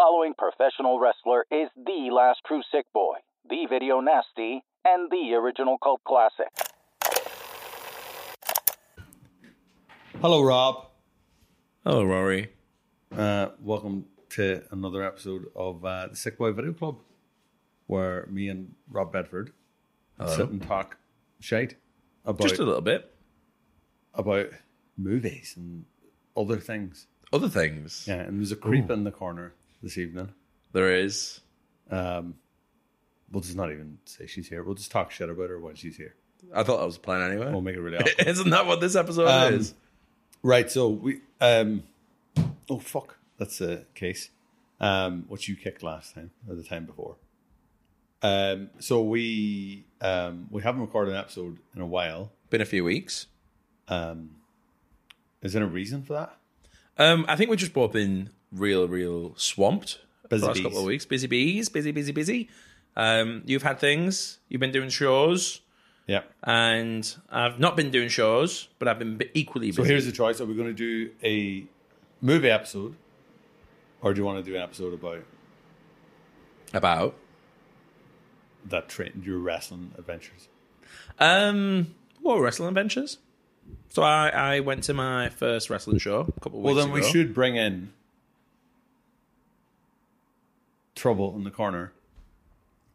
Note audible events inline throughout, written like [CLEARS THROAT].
following professional wrestler is the last true sick boy, the video nasty, and the original cult classic. Hello, Rob. Hello, Rory. Uh, welcome to another episode of uh, the Sick Boy Video Club, where me and Rob Bedford sit and talk shite about Just a little bit. about movies and other things. Other things. Yeah, and there's a creep in the corner this evening. There is. Um, we'll just not even say she's here. We'll just talk shit about her when she's here. I thought that was the plan anyway. We'll make it really [LAUGHS] awkward. Isn't that what this episode Um, is? Right, so we um oh fuck, that's the case. Um what you kicked last time or the time before. Um so we um we haven't recorded an episode in a while. Been a few weeks. Um is there a reason for that? Um, I think we've just both been real, real swamped Busy the last bees. couple of weeks. Busy bees, busy, busy, busy. Um, you've had things. You've been doing shows, Yeah. and I've not been doing shows, but I've been equally busy. So here's the choice. Are we gonna do a movie episode? Or do you want to do an episode about about that train your wrestling adventures? um, what were wrestling adventures? So I, I went to my first wrestling show a couple of Well weeks then we should bring in Trouble in the Corner.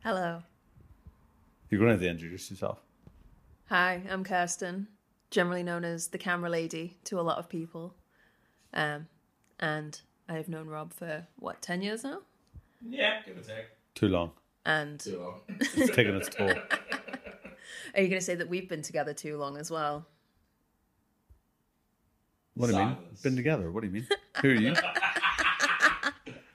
Hello. You're gonna have to introduce yourself. Hi, I'm Kirsten, generally known as the camera lady to a lot of people. Um, and I have known Rob for what, 10 years now? Yeah, give or take. Too long. And Too long. [LAUGHS] It's taking its toll. are you going to say that we've been together too long as well? What do you mean? Silence. Been together. What do you mean? Who are you? [LAUGHS]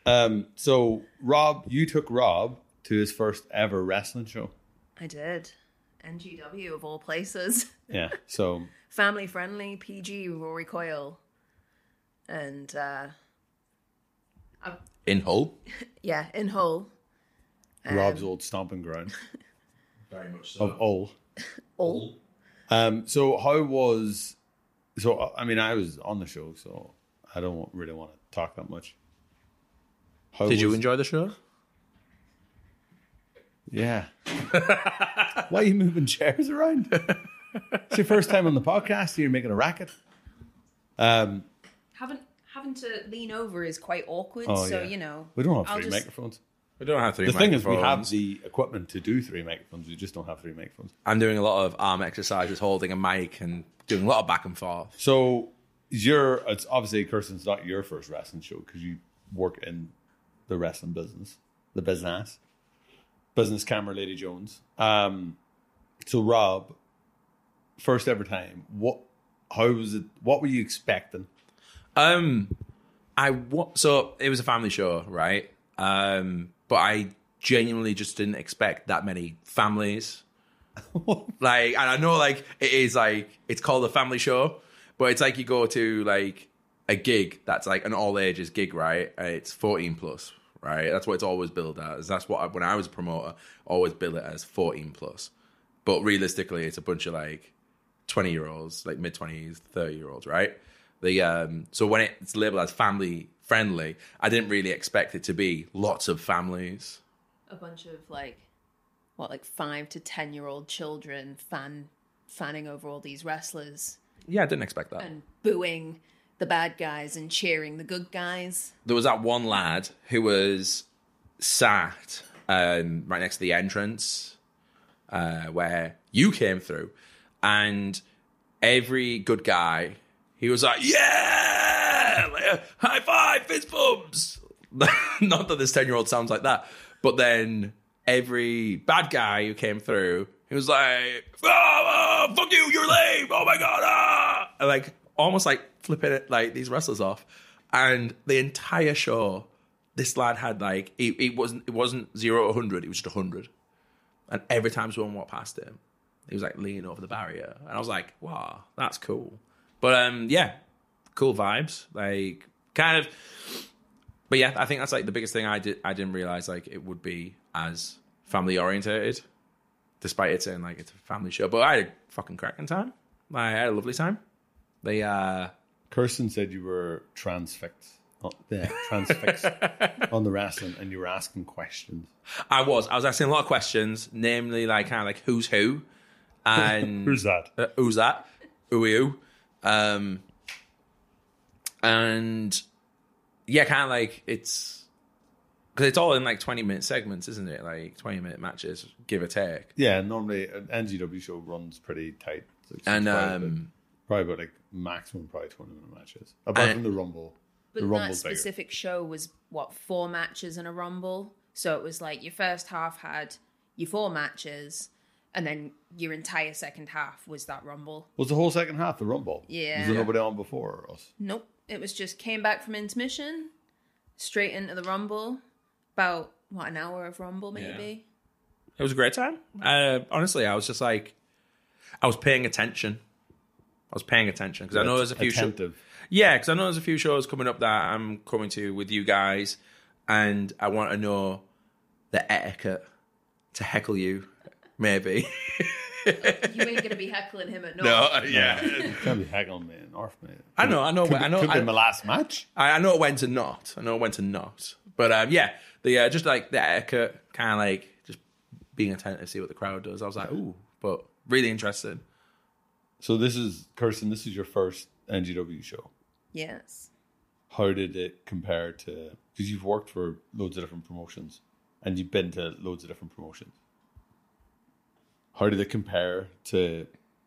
um. So Rob, you took Rob to his first ever wrestling show. I did. NGW of all places. [LAUGHS] Yeah. So Family friendly, PG, Rory Coyle. And uh, In Hull. [LAUGHS] yeah, in Hull. Rob's old stomping ground [LAUGHS] Very much so. of all. Hull. Um. So how was? So I mean, I was on the show, so I don't really want to talk that much. How Did you enjoy the show? Yeah. Why are you moving chairs around? it's your first time on the podcast. You're making a racket. Um. Having, having to lean over is quite awkward, Oh, so, yeah. you know. We don't have I'll 3 just- microphones. We don't have three The thing is, we have the equipment to do three microphones. We just don't have three microphones. I'm doing a lot of arm exercises, holding a mic, and doing a lot of back and forth. So you're it's obviously Kirsten's not your first wrestling show because you work in the wrestling business, the business, business camera lady Jones. Um, so Rob, first ever time. What? How was it? What were you expecting? Um, I wa- so it was a family show, right? Um, but I genuinely just didn't expect that many families. [LAUGHS] like, and I know, like, it is like it's called a family show, but it's like you go to like a gig that's like an all ages gig, right? And it's fourteen plus, right? That's what it's always billed as. That's what I, when I was a promoter, always bill it as fourteen plus. But realistically, it's a bunch of like 20 year olds, like mid 20s, 30 year olds, right? The um so when it's labeled as family friendly, I didn't really expect it to be lots of families. a bunch of like what like five to ten year old children fan fanning over all these wrestlers Yeah, I didn't expect that. and booing the bad guys and cheering the good guys. There was that one lad who was sat um, right next to the entrance uh, where you came through, and every good guy, he was like, "Yeah, like, [LAUGHS] high five, fist bumps." [LAUGHS] Not that this ten year old sounds like that, but then every bad guy who came through, he was like, "Oh, oh, fuck you, you're lame! Oh my god!" Ah! And, like almost like flipping it like these wrestlers off, and the entire show. This lad had like it, it wasn't it wasn't zero to hundred, it was just hundred. And every time someone walked past him, he was like leaning over the barrier. And I was like, wow, that's cool. But um yeah, cool vibes. Like kind of but yeah, I think that's like the biggest thing I did I didn't realize like it would be as family orientated. Despite it saying like it's a family show. But I had a fucking cracking time. I had a lovely time. They uh Kirsten said you were transfixed. oh, yeah, transfixed [LAUGHS] on the wrestling, and you were asking questions. I was. I was asking a lot of questions, namely like kind of like who's who, and [LAUGHS] Who's that? uh, who's that? Who are you? Um, and yeah, kind of like it's because it's all in like twenty minute segments, isn't it? Like twenty minute matches, give or take. Yeah, normally an NGW show runs pretty tight. Like And probably, about, um, probably about like maximum probably twenty minute matches. Apart and- from the Rumble, But the that Rumble's bigger. specific show was what four matches and a rumble. So it was like your first half had your four matches, and then your entire second half was that rumble. Was the whole second half the Rumble? Yeah. Was there nobody on before us? Nope, it was just came back from intermission, straight into the rumble. About what an hour of rumble maybe. It was a great time. Uh, honestly, I was just like, I was paying attention. I was paying attention because I know there's a few shows. Yeah, because I know there's a few shows coming up that I'm coming to with you guys, and I want to know the etiquette to heckle you, maybe. [LAUGHS] You ain't gonna be heckling him at North. no. yeah. Can't be heckling me and Orf me. I know, I know, Could, I know. could I, be my last match. I, I know when to not. I know when to not. But um, yeah, the uh, just like the etiquette, kind of like just being attentive, to see what the crowd does. I was like, ooh, but really interested. So this is Kirsten. This is your first NGW show. Yes. How did it compare to? Because you've worked for loads of different promotions, and you've been to loads of different promotions. How did it compare to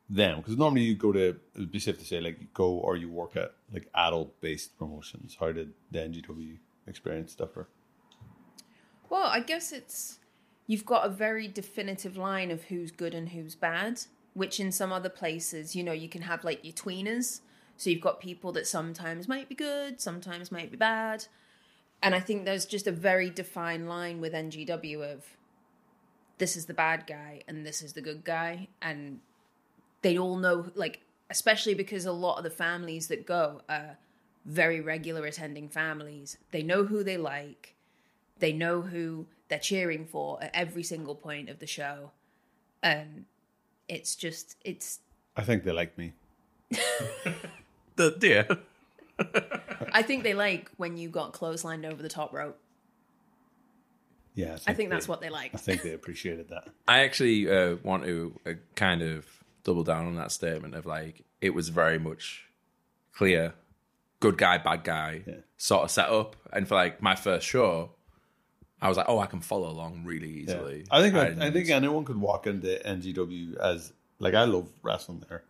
them? Because normally you go to. It'd be safe to say like you go or you work at like adult based promotions. How did the NGW experience differ? Well, I guess it's you've got a very definitive line of who's good and who's bad, which in some other places, you know, you can have like your tweeners. So you've got people that sometimes might be good, sometimes might be bad. And I think there's just a very defined line with NGW of this is the bad guy and this is the good guy. And they all know, like, especially because a lot of the families that go are very regular attending families. They know who they like they know who they're cheering for at every single point of the show and it's just it's I think they like me. [LAUGHS] The dear. i think they like when you got clotheslined over the top rope Yeah, i think that's they- what they like I think they appreciated that. [LAUGHS] I actually uh, want to uh, kind of double down on that statement of like it was very much clear, good guy, bad guy Yeah. sort of set up. And for like my first show, I was like, oh, I can follow along really Yeah. easily. I think I, I think anyone could walk into NGW as like I love wrestling there,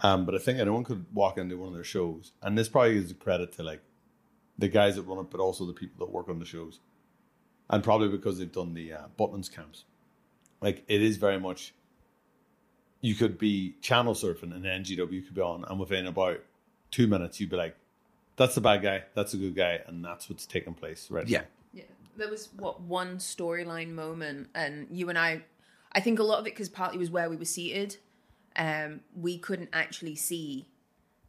um, but I think anyone could walk into one of their shows, and this probably is a credit to like the guys that run it, but also the people that work on the shows, and probably because they've done the uh, Butlins camps. Like it is very much. You could be channel surfing and NGW could be on, and within about two minutes, you'd be like, "That's the bad guy, that's a good guy," and that's what's taking place right yeah, now. Yeah there was what one storyline moment and you and i i think a lot of it because partly was where we were seated um we couldn't actually see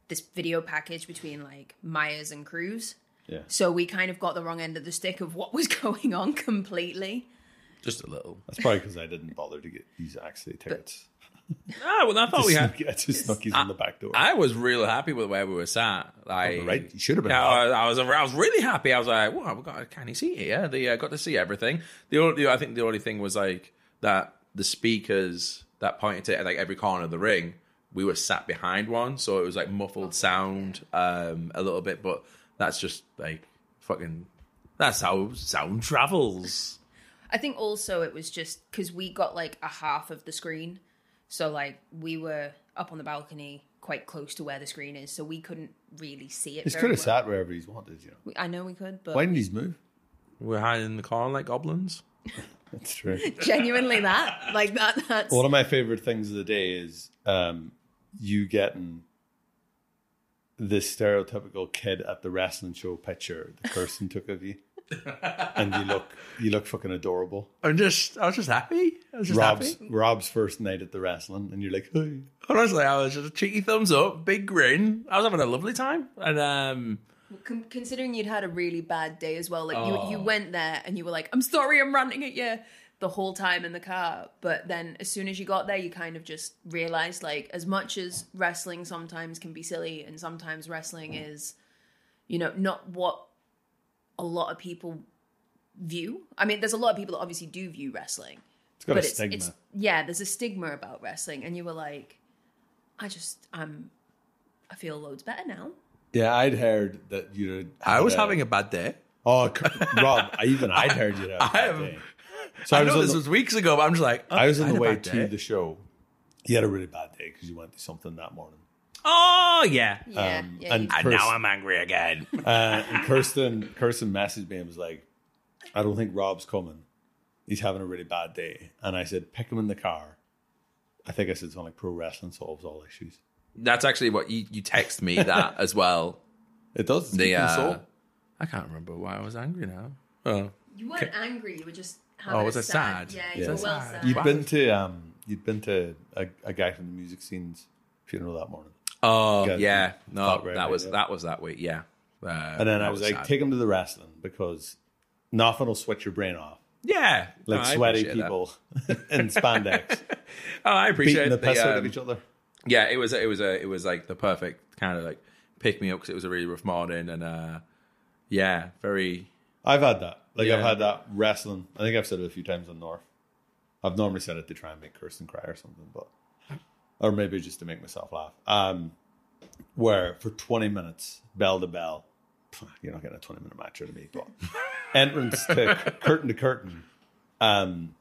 this video package between like myers and cruz Yeah. so we kind of got the wrong end of the stick of what was [LAUGHS] going on completely just a little. That's probably because I didn't bother to get these actually tickets. Ah, well, I [LAUGHS] thought we had. I just snuck these in the back door. I was really happy with where we were sat. Like, right, you should have been. Yeah, I, I was. I was really happy. I was like, "Wow, we got a canny seat here." They uh, got to see everything. The only, I think, the only thing was like that the speakers that pointed to like every corner of the ring. We were sat behind one, so it was like muffled sound um, a little bit. But that's just like fucking. That's how sound travels. I think also it was just because we got like a half of the screen. So like we were up on the balcony quite close to where the screen is, so we couldn't really see it. He's very could have well. sat wherever he's wanted, you know. We- I know we could, but Why didn't he move? We're hiding in the car like goblins. [LAUGHS] That's true. [LAUGHS] genuinely that like that. That's One of my favorite things of the day is um, you getting this stereotypical kid at the wrestling show picture the Kirsten took of you, and you look you look fucking adorable. I'm just. I was just happy. I was just Rob's happy. Rob's first night at the wrestling, and you're like, hey. Honestly, I was just a cheeky thumbs up, big grin. I was having a lovely time, and um, Con- considering you'd had a really bad day as well. Like you, you Oh. went there and you were like, "I'm sorry, I'm ranting at you." The whole time in the car, but then as soon as you got there, you kind of just realized, like, as much as wrestling sometimes can be silly, and sometimes wrestling is, you know, not what a lot of people view. I mean, there's a lot of people that obviously do view wrestling, It's got but a it's, stigma. it's yeah, there's a stigma about wrestling, and you were like, I just I'm I feel loads better now. yeah, I'd heard that you. I was having a bad day. Oh, c- Rob, I even I'd heard you. Had a [LAUGHS] I bad have- day. So I, I was know this the- was weeks ago, but I'm just like, oh, I was on had the way to the show. You had a really bad day because you went to something that morning. Oh yeah. Yeah, Um, yeah. and you- And Kirst- now I'm angry again. [LAUGHS] uh, and Kirsten, Kirsten messaged me and was like, "I don't think Rob's coming. He's having a really bad day." And I said, "Pick him in the car." I think I said something like, "Pro wrestling solves all issues." That's actually what you you text me that as well. [LAUGHS] It does. It's The uh. I can't remember why I was angry now. Oh, you weren't angry. You were just having Oh, a was I sad? Yeah, Yeah. you were well sad? sad. You'd been to um, you'd been to a, a guy from the music scene's funeral that morning, oh yeah. No, that was it. that was that week. Yeah. Uh, and then I was like, sad. "Take him to the wrestling because nothing will switch your brain off." yeah, Like No, sweaty people [LAUGHS] in spandex [LAUGHS] Oh, I appreciate beating the piss out of um, each other. yeah, it was it was a it was like the perfect kind of like pick me up because it was a really rough morning and uh yeah, very I've had that. Like I've had that wrestling. I think I've said it a few times on North. I've normally said it to try and make Kirsten cry or something, but or maybe just to make myself laugh. Um, where for twenty minutes, bell to bell, you're not getting a twenty minute match out of me, but [LAUGHS] entrance to curtain to curtain, um,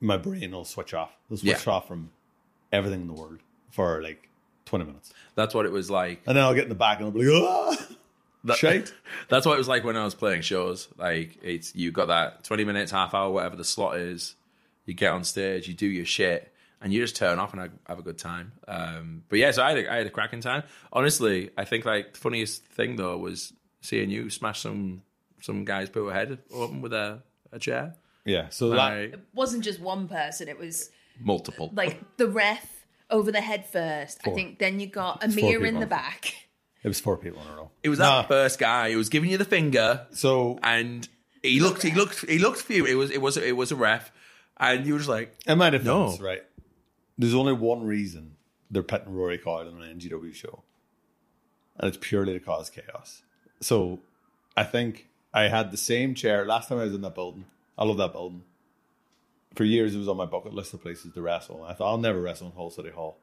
my brain will switch off. It'll switch Yeah. off from everything in the world for like twenty minutes, that's what it was like. and then I'll get in the back and I'll be like, ah, That- shite. [LAUGHS] That's what it was like when I was playing shows. Like it's you got that twenty minutes, half hour, whatever the slot is. You get on stage, you do your shit, and you just turn off and have- have a good time. Um, but yeah, so I had a, I had a cracking time. Honestly, I think like the funniest thing though was seeing you smash some some guy's put head open with a, a chair. Yeah. So that Like, It wasn't just one person. It was multiple. like the ref over the head first. I think then you got Amir in the back. it was four people in a row. it was Nah. that first guy who was giving you the finger. So and he looked, he looked, he looked for you. It was, it was, it was a ref, and you were just like, In my defense, No. right? There's only one reason they're putting Rory Coyle on an NGW show, and it's purely to cause chaos. So, I think I had the same chair last time I was in that building. I love that building. For years, it was on my bucket list of places to wrestle. I thought I'll never wrestle in Hull City Hall.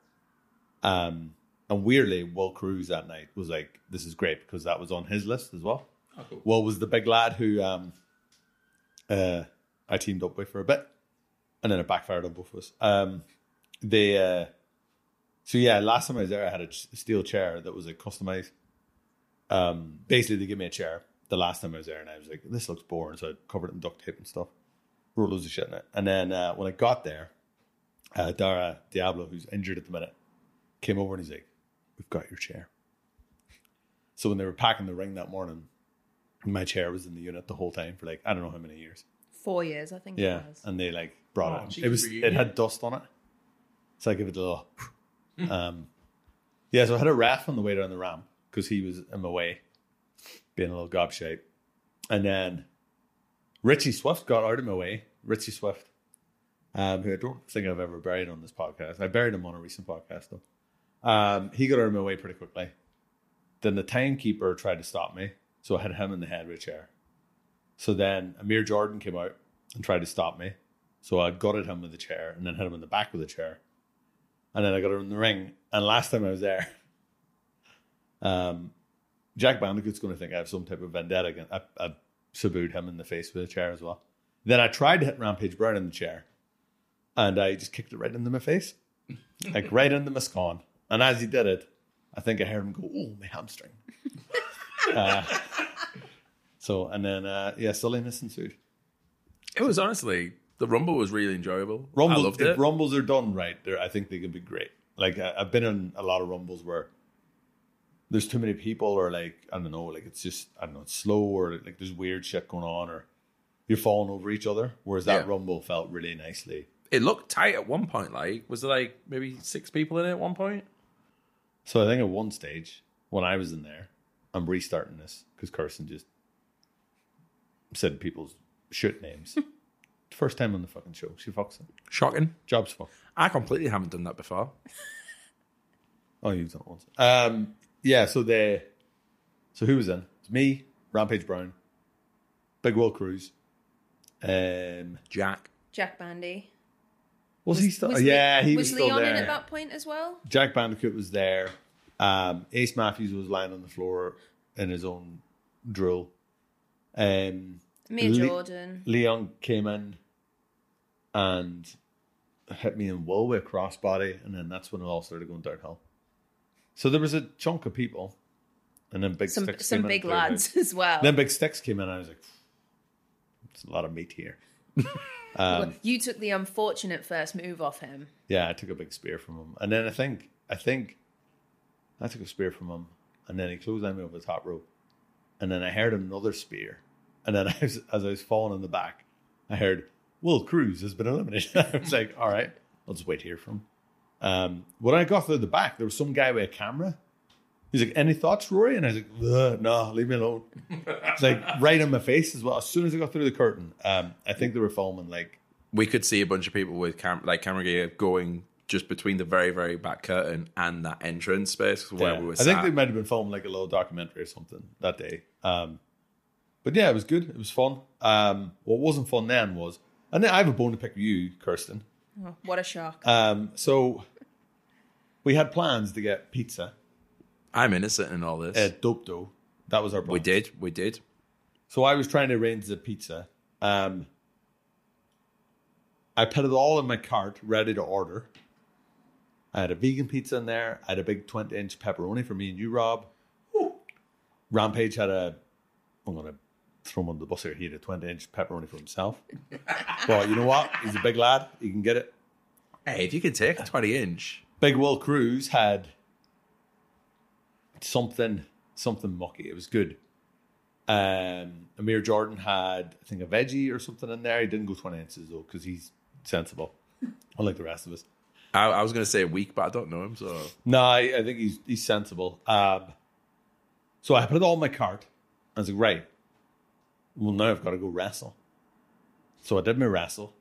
Um, and weirdly, Will Cruz that night was like, "This is great" because that was on his list as well. Will was the big lad who um, uh, I teamed up with for a bit, and then it backfired on both of us. Um, they, uh, so yeah, last time I was there, I had a steel chair that was like customized. Um, basically, they gave me a chair the last time I was there, and I was like, "This looks boring," so I covered it in duct tape and stuff, wrote loads of shit in it. And then uh, when I got there, uh, Dara Diablo, who's injured at the minute, came over and he's like, "We've got your chair." So when they were packing the ring that morning, my chair was in the unit the whole time for like I don't know how many years. Four years, I think Yeah, it was. and they like brought Oh, it. geez, It was it had dust on it, so I give it a little. um, yeah, so I had a ref on the way down the ramp because he was in my way, being a little gobshite, and then Richie Swift got out of my way. Richie Swift, um, who I don't think I've ever buried on this podcast. I buried him on a recent podcast though. Um, he got out of my way pretty quickly. Then the timekeeper tried to stop me, so I hit him in the head with a chair. So then Amir Jordan came out and tried to stop me. So I gutted him with a chair and then hit him in the back with a chair. And then I got him in the ring. And last time I was there, um, Jack Bandicoot's going to think I have some type of vendetta against. I, I him in the face with a chair as well. Then I tried to hit Rampage Brown in the chair, and I just kicked it right into my face, like right into my scone. And as he did it, I think I heard him go, "Oh, my hamstring." [LAUGHS] uh, so and then uh, yeah, silliness ensued. it was honestly the rumble was really enjoyable. I Rumble, loved if it. rumbles are done right, I think they can be great. Like I, I've been in a lot of rumbles where there's too many people, or like I don't know, like it's just I don't know, it's slow, or like there's weird shit going on, or you're falling over each other. Whereas that Yeah. rumble felt really nicely. it looked tight at one point. Like, was there like maybe six people in it at one point? So I think at one stage when I was in there, I'm restarting this because Kirsten just said people's shit names. [LAUGHS] First time on the fucking show, she fucks it. Shocking. Jobs fuck. I completely haven't done that before. [LAUGHS] Oh, you've done it once. Um, yeah. So they, so who was in? It's me, Rampage Brown, Big Will Cruz. Um, Jack. Jack Bandy. was, he still? was yeah, he was was, still Leon there. in at that point as well. Jack Bandicoot was there. Um, Ace Matthews was lying on the floor in his own drill. Um, Me and Le- Jordan. Leon came in and hit me in with a crossbody, and then that's when it all started going downhill. So there was a chunk of people, and then big Some sticks. some big and cleared out. lads [LAUGHS] as well. Then big sticks came in, and I was like, "It's a lot of meat here." [LAUGHS] um, you took the unfortunate first move off him. Yeah, I took a big spear from him, and then I think I think I took a spear from him, and then he closed on me over the top rope, and then I heard another spear, and then [LAUGHS] I was, as I was falling in the back, I heard Will Cruz has been eliminated. [LAUGHS] I was like, all right, I'll just wait here for him. Um, when I got through the back, there was some guy with a camera. He's like, "Any thoughts, Rory?" And I was like, "No, leave me alone." [LAUGHS] It's like right in my face as well. As soon as I got through the curtain, um, I think they were filming like We could see a bunch of people with cam- like camera gear going just between the very, very back curtain and that entrance space where Yeah. we were I sat. think they might have been filming like a little documentary or something that day. Um, but yeah, it was good. It was fun. Um, what wasn't fun then was, and then I have a bone to pick with you, Kirsten. Oh, what a shock. Um, so we had plans to get pizza I'm innocent in all this. at Dope Dough. That was our plan. we did. We did. So I was trying to arrange the pizza. Um, I put it all in my cart, ready to order. I had a vegan pizza in there. I had a big 20 inch pepperoni for me and you, Rob. Rampage had a, I'm going to throw him under the bus here. He had a 20 inch pepperoni for himself. [LAUGHS] but you know what? He's a big lad. He can get it. Hey, if you can take a 20 inch, Big Will Cruz had something, something mucky. It was good. Um, Amir Jordan had, I think, a veggie or something in there. He didn't go 20 inches though, because he's sensible, [LAUGHS] unlike the rest of us. I, I was going to say weak, but I don't know him. So No, I, I think he's he's sensible. Um, so I put it all in my cart. I was like, right, well now I've got to go wrestle. So I did my wrestle.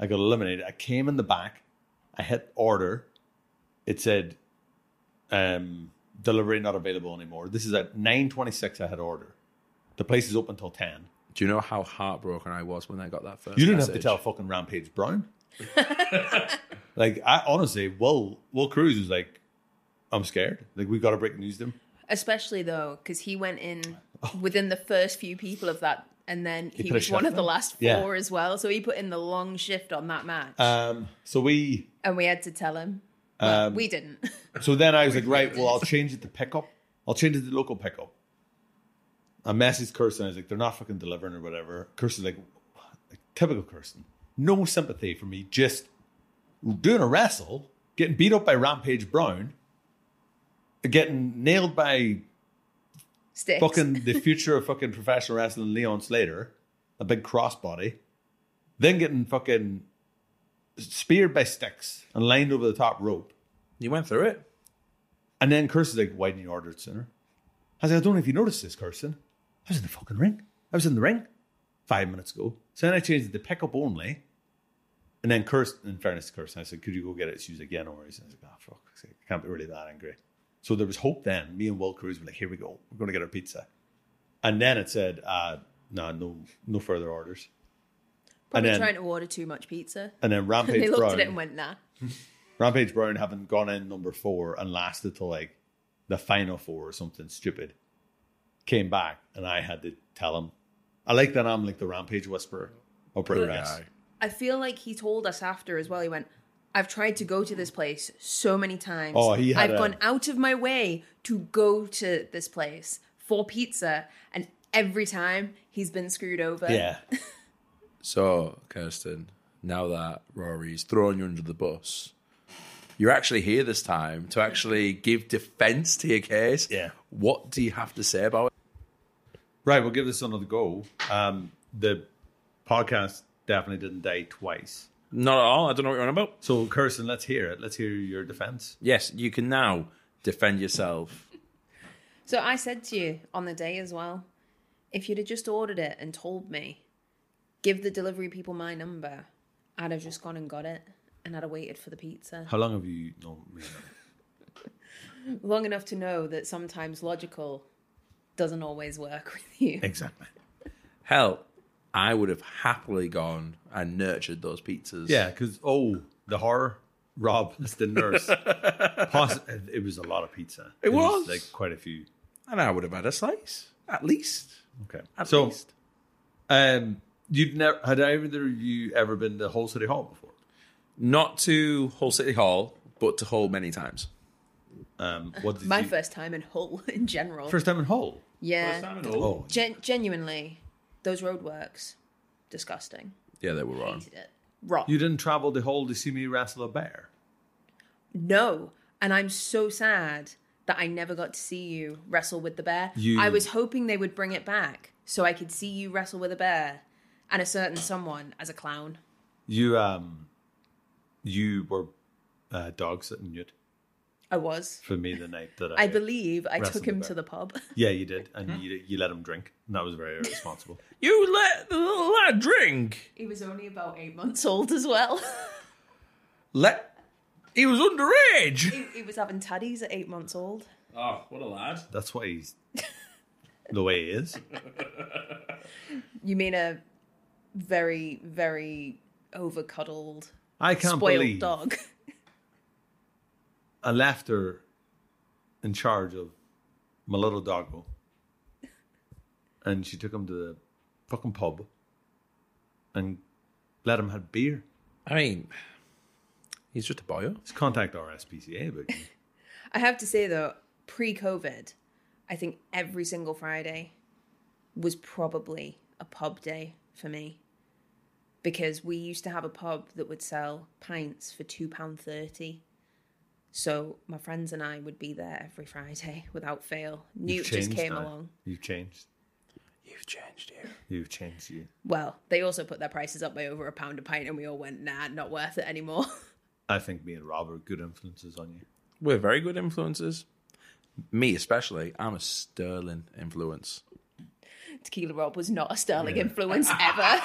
I got eliminated. I came in the back. I hit order. It said, um, delivery not available anymore. This is at nine twenty six. I had order. The place is open till ten. do you know how heartbroken I was when I got that first? You didn't have to message? tell fucking Rampage Brown. [LAUGHS] like I honestly, Will Will Cruz was like, I'm scared. Like we got to break news to him. Especially though, because he went in within the first few people of that, and then he, a was one of the last Yeah. four as well. So he put in the long shift on that match, Um, so we, and we had to tell him. Um, we didn't. [LAUGHS] so then I was like, right, well, I'll change it to pickup. I'll change it to local pickup. I messaged Kirsten. I was like, they're not fucking delivering or whatever. Kirsten's like, like typical Kirsten. No sympathy for me. Just doing a wrestle, getting beat up by Rampage Brown, getting nailed by Sticks. fucking [LAUGHS] the future of fucking professional wrestling, Leon Slater, a big crossbody, then getting fucking speared by sticks and lined over the top rope. You went through it. And then Kirsten's like, why didn't you order it sooner? I was like, I don't know if you noticed this, Kirsten. I was in the fucking ring. I was in the ring five minutes ago. So then I changed it to pickup only. And then Kirsten, in fairness to Kirsten, I said, could you go get it? She was like, yeah, no worries. I was like, oh, fuck. I can't be really that angry. So there was hope then. Me and Will Cruz were like, here we go. We're going to get our pizza. And then it said, uh, no, no, no further orders. Probably and then- trying to order too much pizza. And then [LAUGHS] Rampage Brown. they looked Brown, at it and went, "Nah." [LAUGHS] Rampage Brown having gone in number four and lasted till like the final four or something stupid, came back and I had to tell him. I like that I'm like the Rampage Whisperer of pro Good wrestling. guy. I feel like he told us after as well. He went, I've tried to go to this place so many times. Oh, he had I've a- gone out of my way to go to this place for pizza, and every time he's been screwed over. Yeah, [LAUGHS] So, Kirsten, now that Rory's thrown you under the bus, you're actually here this time to actually give defense to your case. Yeah. What do you have to say about it? right. We'll give this another go. Um, the podcast definitely didn't die twice. Not at all. I don't know what you're on about. So, Kirsten, let's hear it. Let's hear your defense. Yes, you can now defend yourself. So I said to you on the day as well, if you'd have just ordered it and told me, give the delivery people my number, I'd have just gone and got it, and I'd have waited for the pizza How long have you known me? [LAUGHS] long enough to know that sometimes logical doesn't always work with you. Exactly. Hell, I would have happily gone and nurtured those pizzas. Yeah, because oh, the horror. Rob is the nurse. [LAUGHS] Poss- it was a lot of pizza. It was. like quite a few. and I would have had a slice at least. Okay, At so least. um, you'd never had either of you ever been to Hull City Hall before? Not to Hull City Hall, but to Hull many times. Um, what did My you, first time in Hull [LAUGHS] in general. first time in Hull? yeah. Oh, Gen- genuinely, those roadworks, disgusting. Yeah, they were wrong. Hated it. Wrong. you didn't travel the whole to see me wrestle a bear. No. And I'm so sad that I never got to see you wrestle with the bear. You- I was hoping they would bring it back so I could see you wrestle with a bear and a certain someone as a clown. You um, you were uh, dog sitting Newt I was. for me the night that I. I believe I took him bear. to the pub. [LAUGHS] Yeah, you did, and mm-hmm. you you let him drink, and that was very irresponsible. [LAUGHS] You let the little lad drink. He was only about eight months old as well. [LAUGHS] Let. He was underage. he, he was having taddies at eight months old. Oh, what a lad. That's why he's the way he is. You mean a very, very overcuddled, I can't spoiled believe dog? I left her in charge of my little doggo, and she took him to the fucking pub and let him have beer. I mean, he's just a boy. Let's contact RSPCA, but [LAUGHS] I have to say though, pre-COVID, I think every single Friday was probably a pub day for me. Because we used to have a pub that would sell pints for two pound thirty. So my friends and I would be there every Friday without fail. Newt just came now. along. You've changed. You've changed you. You've changed. You. Well, they also put their prices up by over a pound a pint, and we all went, nah, not worth it anymore. [LAUGHS] I think me and Rob are good influences on you. We're very good influences. Me especially. I'm a sterling influence. Tequila Rob was not a sterling influence [LAUGHS] ever.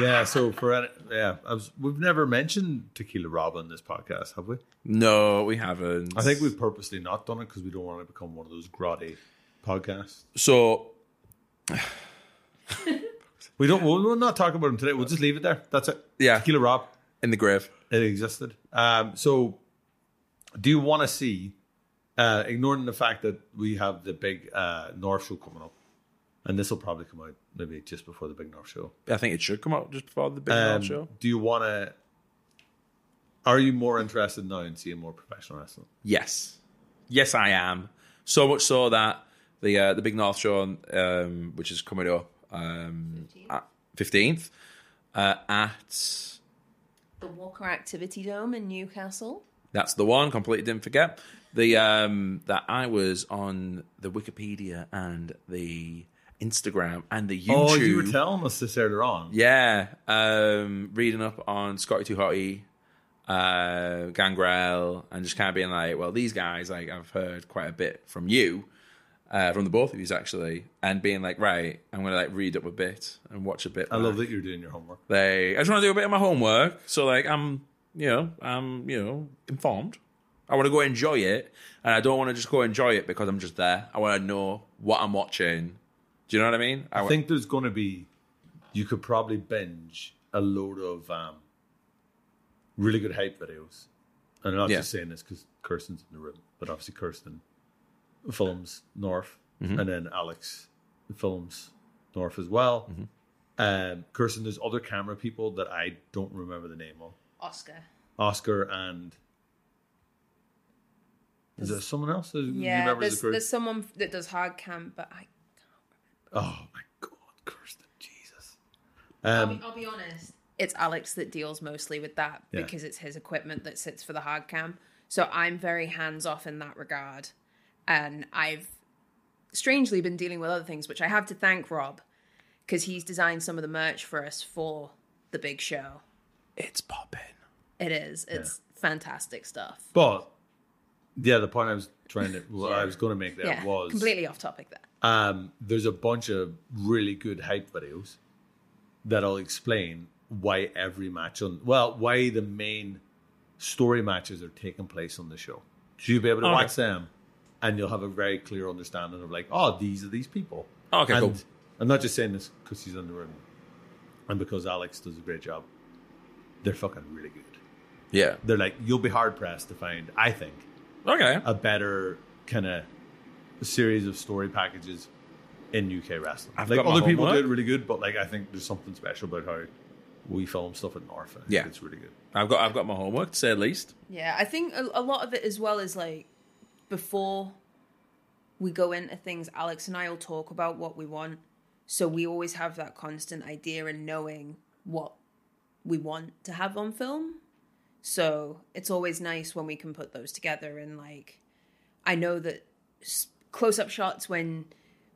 Yeah. So for yeah, I was, we've never mentioned Tequila Rob on this podcast, have we? No, we haven't. I think we've purposely not done it because we don't want to become one of those grotty podcasts. So [SIGHS] We don't. We'll, we'll not talk about him today. We'll just leave it there. That's it. Yeah. Tequila Rob. in the grave. It existed. Um, so, do you want to see, uh, ignoring the fact that we have the big uh, North show coming up, and this will probably come out maybe just before the big North show. I think it should come out just before the big Um, World show. Do you want to? Are you more interested now in seeing more professional wrestling? Yes, yes, I am. So much so that the uh, the big North show, um, which is coming up um, fifteenth, uh, at the Walker Activity Dome in Newcastle. That's the one. Completely didn't forget the um, that I was on the Wikipedia and the Instagram and the YouTube. Oh, you were telling us this earlier on. yeah, um, reading up on Scotty Too Hotty, uh, Gangrel, and just kind of being like, well, these guys, like I've heard quite a bit from you, uh, from the both of you actually, and being like, right, I'm gonna like read up a bit and watch a bit. I love that you're doing your homework. They, I just want to do a bit of my homework, so like I'm, you know, I'm, you know, informed. I want to go enjoy it, and I don't want to just go enjoy it because I'm just there. I want to know what I'm watching. Do you know what I mean? I think there's going to be, you could probably binge a load of um, really good hype videos. And I'm not Yeah. just saying this because Kirsten's in the room, but obviously Kirsten films North, Mm-hmm. and then Alex films North as well. Mm-hmm. Um, Kirsten, there's other camera people that I don't remember the name of. Oscar. Oscar and is there someone else? Who Yeah, remembers there's, the there's someone that does hard cam, but I, Oh my god, Kirsten, Jesus. I'll, Um, be, I'll be honest. It's Alex that deals mostly with that Yeah. because it's his equipment that sits for the hard cam. So I'm very hands off in that regard. And I've strangely been dealing with other things, which I have to thank Rob because he's designed some of the merch for us for the big show. it's popping. It is. It's fantastic stuff. But yeah, the point I was trying to, what I was going to make there yeah, was completely off topic there. Um, there's a bunch of really good hype videos that'll explain why every match on, well, why the main story matches are taking place on the show. So you'll be able to Okay. watch them, and you'll have a very clear understanding of like, oh, these are these people. Okay, and cool. I'm not just saying this because he's in the room. and because Alex does a great job, they're fucking really good. Yeah. They're like you'll be hard pressed to find, I think, Okay. a better kind of series of story packages in UK wrestling. I've like got my other people do homework. it really good, but like I think there's something special about how we film stuff at North. I think Yeah. it's really good. I've got I've got my homework to say at least. Yeah, I think a, a lot of it as well is like before we go into things, Alex and I will talk about what we want. So we always have that constant idea and knowing what we want to have on film. So it's always nice when we can put those together. And like, I know that close up shots when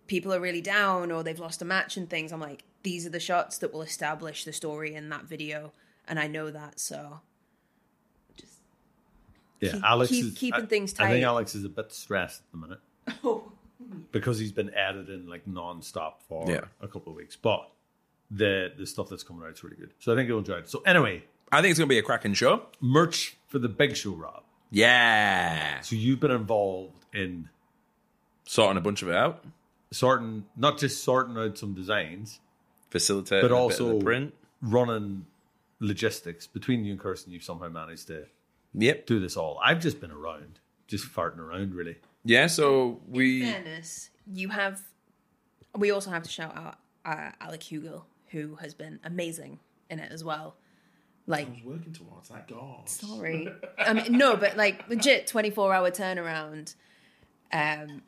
people are really down or they've lost a match and things, I'm like, these are the shots that will establish the story in that video. And I know that. So just Yeah, Keep- Alex keep- is keeping I- things tight. I think. Alex is a bit stressed at the minute Oh, [LAUGHS] because he's been editing like non-stop for Yeah. a couple of weeks. But the the stuff that's coming out is really good. So I think you'll enjoy it. So anyway, I think it's gonna be a cracking show. merch for the big show, Rob. Yeah. So you've been involved in Sorting a bunch of it out. sorting, not just sorting out some designs, Facilitate but a bit of also the print. running logistics between you and Kirsten. You've somehow managed to Yep. do this all. I've just been around, just farting around, really. Yeah, so we fairness, you have. We also have to shout out uh, Alec Hugel, who has been amazing in it as well. Like, I was working towards that goal. sorry, I mean, no, but like legit twenty four hour turnaround, um,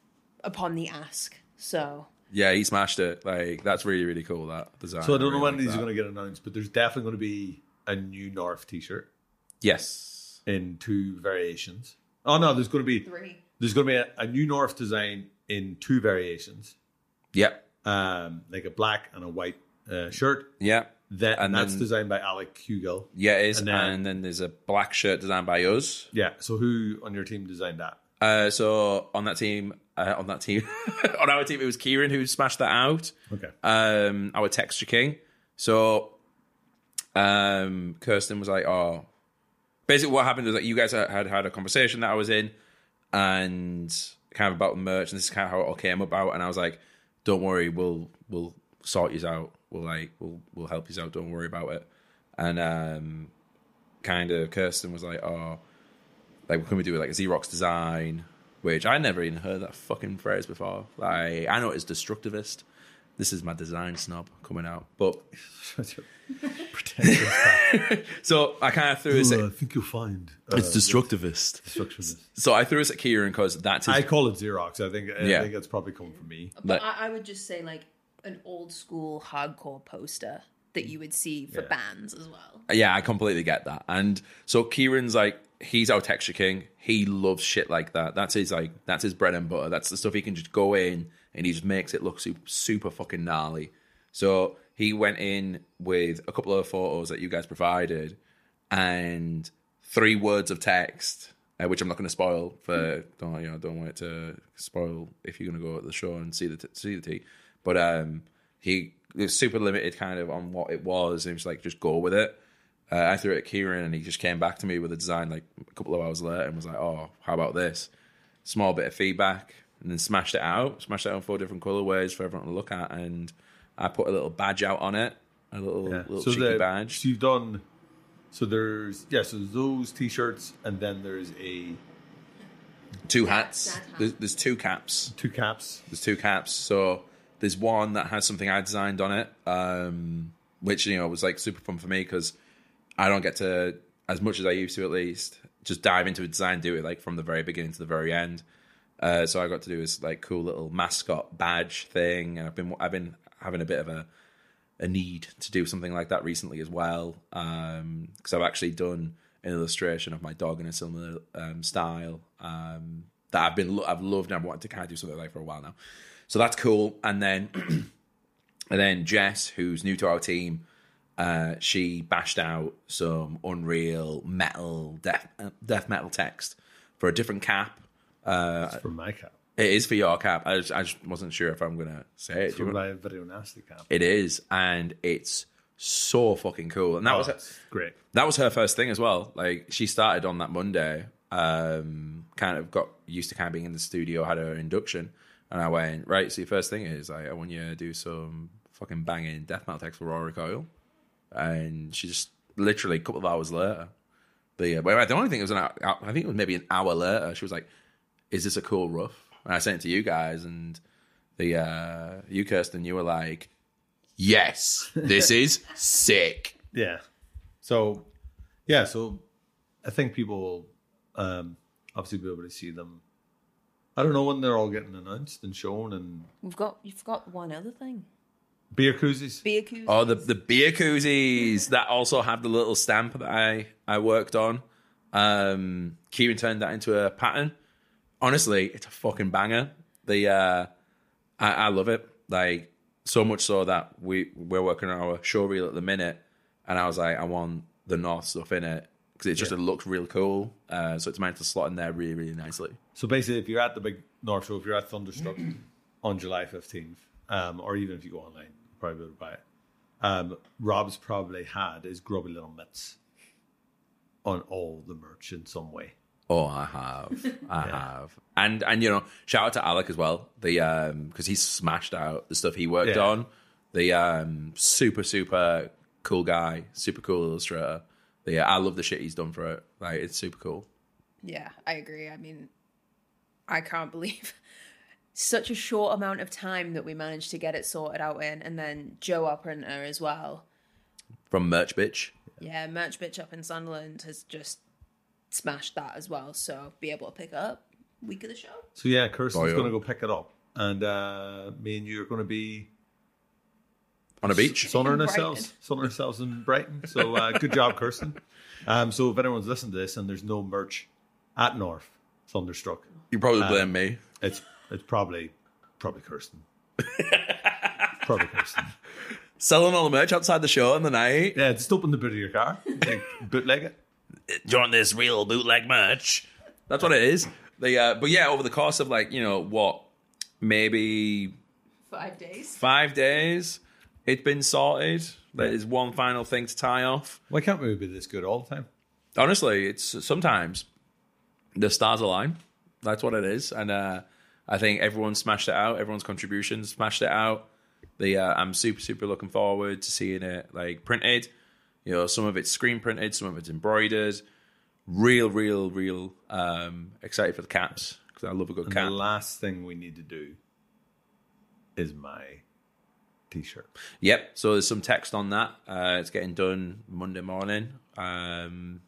upon the ask. So Yeah, he smashed it. Like that's really, really cool that design. So I don't know really when like these are going to get announced, but there's definitely going to be a new North T-shirt Yes. in two variations. Oh no, there's going to be three. there's going to be a, a new North design in two variations, Yep. um, like a black and a white uh, shirt. Yep. That And and that's then- designed by Alec Hugel. Yeah, it is. And And then- then, there's a black shirt designed by us. Yeah. So who on your team designed that? Uh, so on that team, uh, on that team, [LAUGHS] on our team, it was Kieran who smashed that out. Okay. um, our texture king. So um, Kirsten was like, "Oh, basically, what happened was that you guys had had, had a conversation that I was in, and kind of about the merch, and this is kind of how it all came about. And I was like, "Don't worry, we'll we'll sort you out. We'll like we'll we'll help you out. Don't worry about it." And um, kind of Kirsten was like, "Oh, like can we do with like a Xerox design?" Which I never even heard that fucking phrase before. Like I know it's destructivist. This is my design snob coming out. But [LAUGHS] so I kind of threw this. Ooh, I think you'll find uh, it's destructivist. destructionist. So I threw this at Kieran because that's his. I call it Xerox. I think I Yeah. think it's probably coming from me. But Like- I, I would just say like an old school hardcore poster that you would see for Yeah. bands as well. yeah, I completely get that. And so Kieran's like, he's our texture king. He loves shit like that. That's his like, that's his bread and butter. That's the stuff he can just go in and he just makes it look super, super fucking gnarly. So he went in with a couple of photos that you guys provided and three words of text, uh, which I'm not going to spoil for. Don't you know? Don't want it to spoil if you're going to go at the show and see the t- see the tea. But um, he was super limited, kind of on what it was, and he was like, just go with it. Uh, I threw it at Kieran, and he just came back to me with a design like a couple of hours later, and was like, "Oh, how about this?" Small bit of feedback, and then smashed it out. Smashed it out in four different colorways for everyone to look at, and I put a little badge out on it, a little Yeah. little So cheeky the, badge. So you've done. So there's yeah. So there's those T-shirts, and then there's a two Yeah, hats. hat. There's, there's two caps. two caps. There's two caps. So there's one that has something I designed on it, um, which you know was like super fun for me because I don't get to as much as I used to at least just dive into a design, do it like from the very beginning to the very end. Uh, so I got to do this like cool little mascot badge thing, and I've been I've been having a bit of a a need to do something like that recently as well because I've actually done an illustration of my dog in a similar um, style um, that I've been I've loved and I've wanted to kind of do something like for a while now. So that's cool. And then [CLEARS THROAT] and then Jess, who's new to our team, uh, she bashed out some Unreal metal death death metal text for a different cap. from my cap. It is for your cap. I just, I just wasn't sure if I'm gonna say it. From want- my video nasty cap. It is, and it's so fucking cool. And that Oh, was that's great. that was her first thing as well. Like she started on that Monday, um, kind of got used to kind of being in the studio, had her induction, and I went right. So your first thing is like, I want you to do some fucking banging death metal text for Rory Coyle. And she just literally a couple of hours later, the uh, well, I don't it was an hour, I think it was maybe an hour later. She was like, "Is this a cool rough?" And I sent it to you guys, and the uh, you Kirsten, you were like, "Yes, this [LAUGHS] is sick." Yeah. So, yeah. So, I think people will um, obviously be able to see them. I don't know when they're all getting announced and shown and We've got you've got one other thing. Beer koozies. Beer koozies. Oh, the the beer koozies that also have the little stamp that I I worked on. Um, Kieran turned that into a pattern. Honestly, it's a fucking banger. The uh, I, I love it. Like so much so that we we're working on our show reel at the minute, and I was like, I want the North stuff in it because it just it looks real cool. Uh, so it's meant to slot in there really really nicely. So basically, if you're at the big North Show, if you're at Thunderstruck [CLEARS THROAT] on July 15th, um, or even if you go online, you'll probably be able to buy it. Um, Rob's probably had his grubby little mitts on all the merch in some way. Oh, I have, [LAUGHS] I have, and and you know, shout out to Alec as well. The um because he's smashed out the stuff he worked Yeah. on. The um super super cool guy, super cool illustrator. The I love the shit he's done for it. Like it's super cool. Yeah, I agree. I mean, I can't [LAUGHS] believe such a short amount of time that we managed to get it sorted out in, and then Joe, our printer, as well. From Merch Bitch. Yeah, Merch Bitch up in Sunderland has just smashed that as well. So be able to pick up week of the show. So yeah, Kirsten's going to go pick it up, and uh, me and you are going to be On a beach. sunning ourselves, Brighton. sunning ourselves in Brighton. So uh, good job, Kirsten. Um, so if anyone's listening to this and there's no merch at North Thunderstruck, You probably blame me. it's it's probably probably Kirsten. [LAUGHS] probably Kirsten. Selling all the merch outside the show in the night. Yeah, just open the boot of your car, like, bootleg it. Do you want this real bootleg merch? That's what it is. The uh, but yeah, over the course of like, you know, what, maybe Five days. five days, it's been sorted. There's one final thing to tie off. Why can't we be this good all the time? Honestly, it's sometimes the stars align. That's what it is, and uh, I think everyone smashed it out. Everyone's contributions smashed it out. The uh, I'm super super looking forward to seeing it like printed. You know, some of it's screen printed, some of it's embroidered. Real, real, real um, excited for the caps because I love a good And cap. the last thing we need to do is my t-shirt. Yep. So there's some text on that. Uh, it's getting done Monday morning. Um,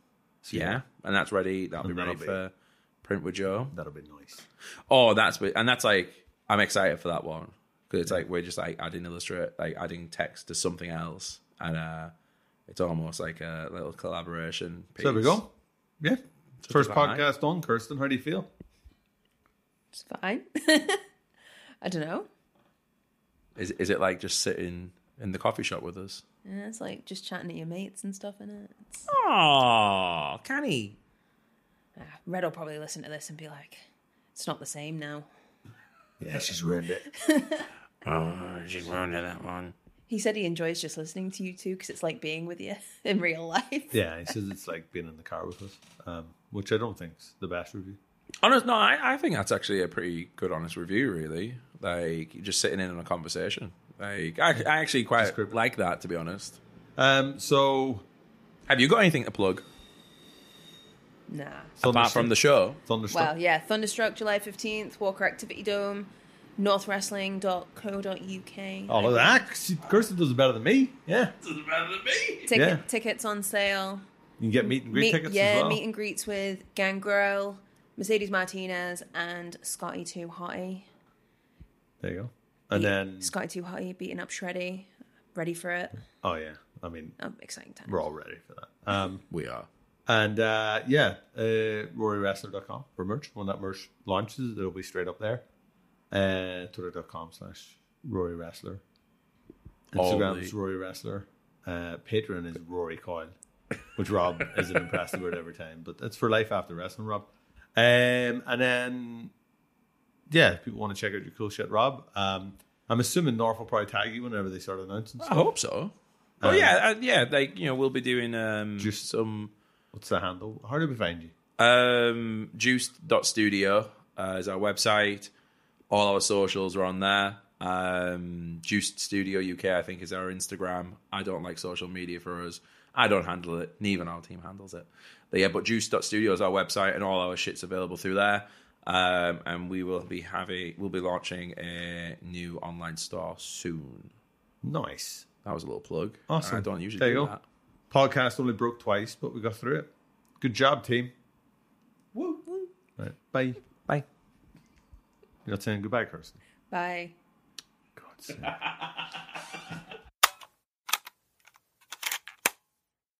yeah, and that's ready. That'll be ready be- for print with Joe. That'll be nice. Oh, that's and that's like I'm excited for that one because it's like we're just like adding illustrate, like adding text to something else, and uh, it's almost like a little collaboration. Piece. So there we go. Yeah. First about podcast on, Kirsten. How do you feel? It's fine. [LAUGHS] I don't know. Is is it like just sitting in the coffee shop with us? Yeah, it's like just chatting to your mates and stuff in it. Oh, can he? ah, Red will probably listen to this and be like, "It's not the same now." Yeah, she's ruined it. [LAUGHS] Oh, she's ruined that one. He said he enjoys just listening to you two because it's like being with you [LAUGHS] in real life. Yeah, he says it's like being in the car with us, um, which I don't think is the best review. Honest, no, I, I think that's actually a pretty good, honest review. Really, like just sitting in on a conversation. Like I, I actually quite Descriptive. like that, to be honest. Um, so Have you got anything to plug Nah. apart from the show? Thunderstruck. Well, yeah, Thunderstruck July 15th, Walker Activity Dome, northwrestling.co.uk. all of that. She- Kirsten does it better than me. Yeah, Better than Ticket, Yeah. Tickets on sale. you can get meet and greet Meet- tickets yeah, as well. meet and greets with Gangrel, Mercedes Martinez, and Scotty 2 Hottie. there you go. And then, Scotty 2 Hottie beating up Shreddy. Ready for it. oh yeah, I mean, Oh, exciting time. we're all ready for that. Um, We are. And uh, yeah, uh, RoryWrestler.com for merch. When that merch launches, it'll be straight up there. Uh, Twitter.com slash Rory Wrestler. Instagram is Rory Wrestler. Uh, Patreon is Rory Coyle, which Rob isn't impressed with every time, but that's for life after wrestling, Rob. Um, and then, yeah, if people want to check out your cool shit, Rob. Um, I'm assuming North will probably tag you whenever they start announcing I hope so. Oh Um, yeah, uh, yeah. Like you know, we'll be doing um, Just- some What's the handle? How do we find you? um, juiced.studio uh, is our website. All our socials are on there. Um, Juiced Studio UK, I think, is our Instagram. I don't like social media for us. I don't handle it. Neither our team handles it. But yeah, but Juiced.studio is our website, and all our shit's available through there. Um, and we will be having, we'll be launching a new online store soon. Nice. That was a little plug. Awesome. I don't usually There you do go. that. Podcast only broke twice, but we got through it. Good job, team. Woo. Right. Bye. Bye. You're not saying goodbye, Kirsten. Bye. God's sake. [LAUGHS]